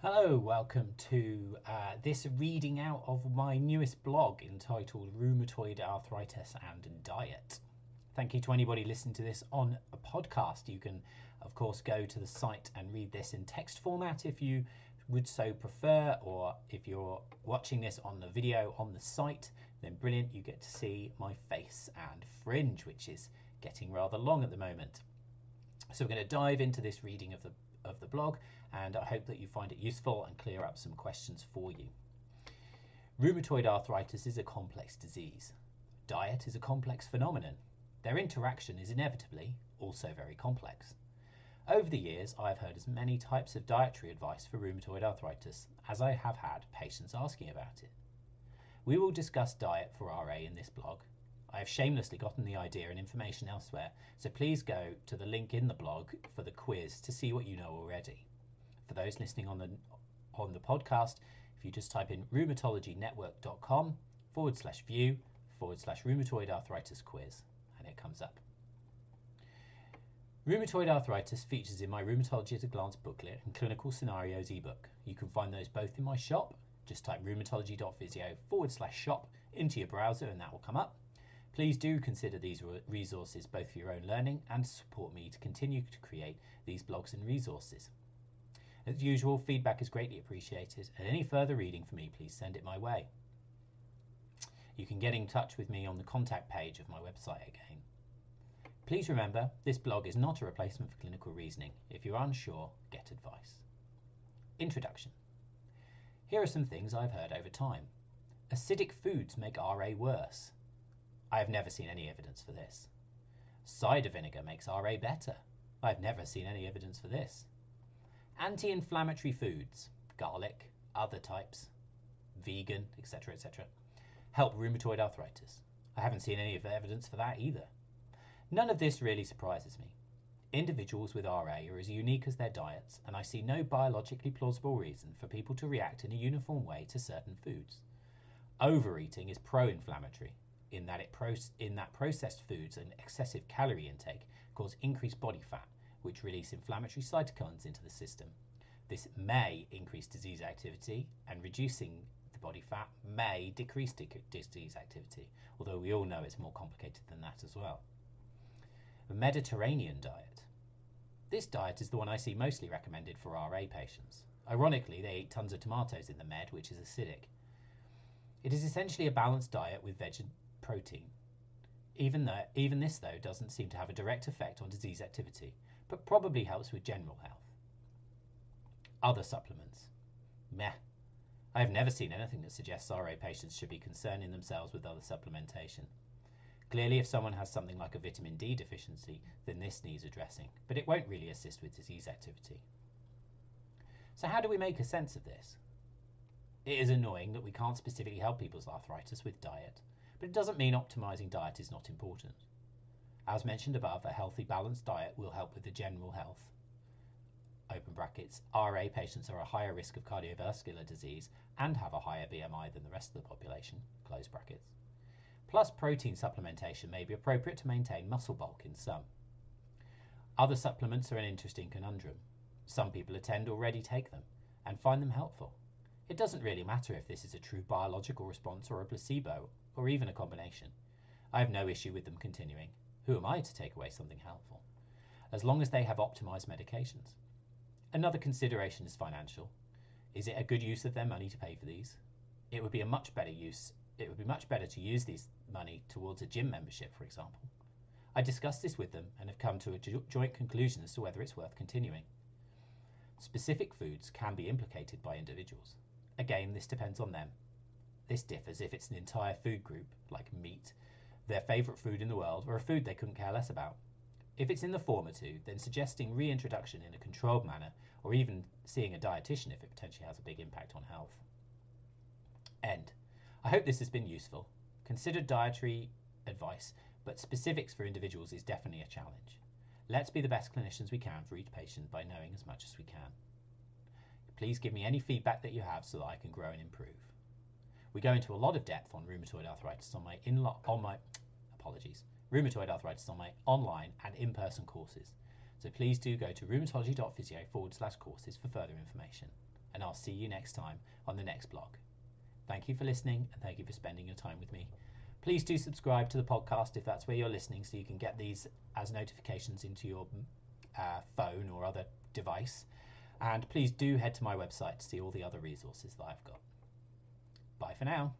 Hello, welcome to uh, this reading out of my newest blog entitled Rheumatoid Arthritis and Diet. Thank you to anybody listening to this on a podcast. You can, of course, go to the site and read this in text format if you would so prefer, or if you're watching this on the video on the site, then brilliant, you get to see my face and fringe, which is getting rather long at the moment. So we're going to dive into this reading of the of the blog, and I hope that you find it useful and clear up some questions for you. Rheumatoid arthritis is a complex disease. Diet is a complex phenomenon. Their interaction is inevitably also very complex. Over the years, I have heard as many types of dietary advice for rheumatoid arthritis as I have had patients asking about it. We will discuss diet for RA in this blog, I have shamelessly gotten the idea and information elsewhere, so please go to the link in the blog for the quiz to see what you know already. For those listening on the on the podcast, if you just type in rheumatologynetwork.com forward slash view forward slash rheumatoid arthritis quiz, and it comes up. Rheumatoid arthritis features in my Rheumatology at a Glance booklet and Clinical Scenarios ebook. You can find those both in my shop. Just type rheumatology.physio forward slash shop into your browser and that will come up. Please do consider these resources both for your own learning and support me to continue to create these blogs and resources. As usual, feedback is greatly appreciated, and any further reading for me, please send it my way. You can get in touch with me on the contact page of my website again. Please remember, this blog is not a replacement for clinical reasoning. If you're unsure, get advice. Introduction. Here are some things I've heard over time. Acidic foods make RA worse. I have never seen any evidence for this. Cider vinegar makes RA better. I have never seen any evidence for this. Anti inflammatory foods, garlic, other types, vegan, etc., etc., help rheumatoid arthritis. I haven't seen any evidence for that either. None of this really surprises me. Individuals with RA are as unique as their diets, and I see no biologically plausible reason for people to react in a uniform way to certain foods. Overeating is pro inflammatory, in that it in that processed foods and excessive calorie intake cause increased body fat, which release inflammatory cytokines into the system. This may increase disease activity, and reducing the body fat may decrease disease activity, although we all know it's more complicated than that as well. The Mediterranean diet. This diet is the one I see mostly recommended for RA patients. Ironically, they eat tons of tomatoes in the Med, which is acidic. It is essentially a balanced diet with veg- protein. Even, though, even this, though, doesn't seem to have a direct effect on disease activity, but probably helps with general health. Other supplements. Meh. I have never seen anything that suggests RA patients should be concerning themselves with other supplementation. Clearly, if someone has something like a vitamin D deficiency, then this needs addressing, but it won't really assist with disease activity. So, how do we make a sense of this? It is annoying that we can't specifically help people's arthritis with diet, but it doesn't mean optimizing diet is not important. As mentioned above, a healthy balanced diet will help with the general health. Open brackets, RA patients are a higher risk of cardiovascular disease and have a higher BMI than the rest of the population, close brackets. Plus protein supplementation may be appropriate to maintain muscle bulk in some. Other supplements are an interesting conundrum. Some people attend already take them and find them helpful. It doesn't really matter if this is a true biological response or a placebo or even a combination. I have no issue with them continuing. Who am I to take away something helpful? As long as they have optimized medications. Another consideration is financial. Is it a good use of their money to pay for these? It would be a much better use. It would be much better to use this money towards a gym membership, for example. I discussed this with them and have come to a joint conclusion as to whether it's worth continuing. Specific foods can be implicated by individuals. Again, this depends on them this differs if it's an entire food group, like meat, their favourite food in the world, or a food they couldn't care less about. If it's in the former two, then suggesting reintroduction in a controlled manner, or even seeing a dietitian if it potentially has a big impact on health. End. I hope this has been useful. Consider dietary advice, but specifics for individuals is definitely a challenge. Let's be the best clinicians we can for each patient by knowing as much as we can. Please give me any feedback that you have so that I can grow and improve. We go into a lot of depth on rheumatoid arthritis on my in on my apologies rheumatoid arthritis on my online and in-person courses. So please do go to rheumatology.physio forward slash courses for further information. and I'll see you next time on the next blog. Thank you for listening and thank you for spending your time with me. Please do subscribe to the podcast if that's where you're listening so you can get these as notifications into your uh, phone or other device. And please do head to my website to see all the other resources that I've got. Bye for now.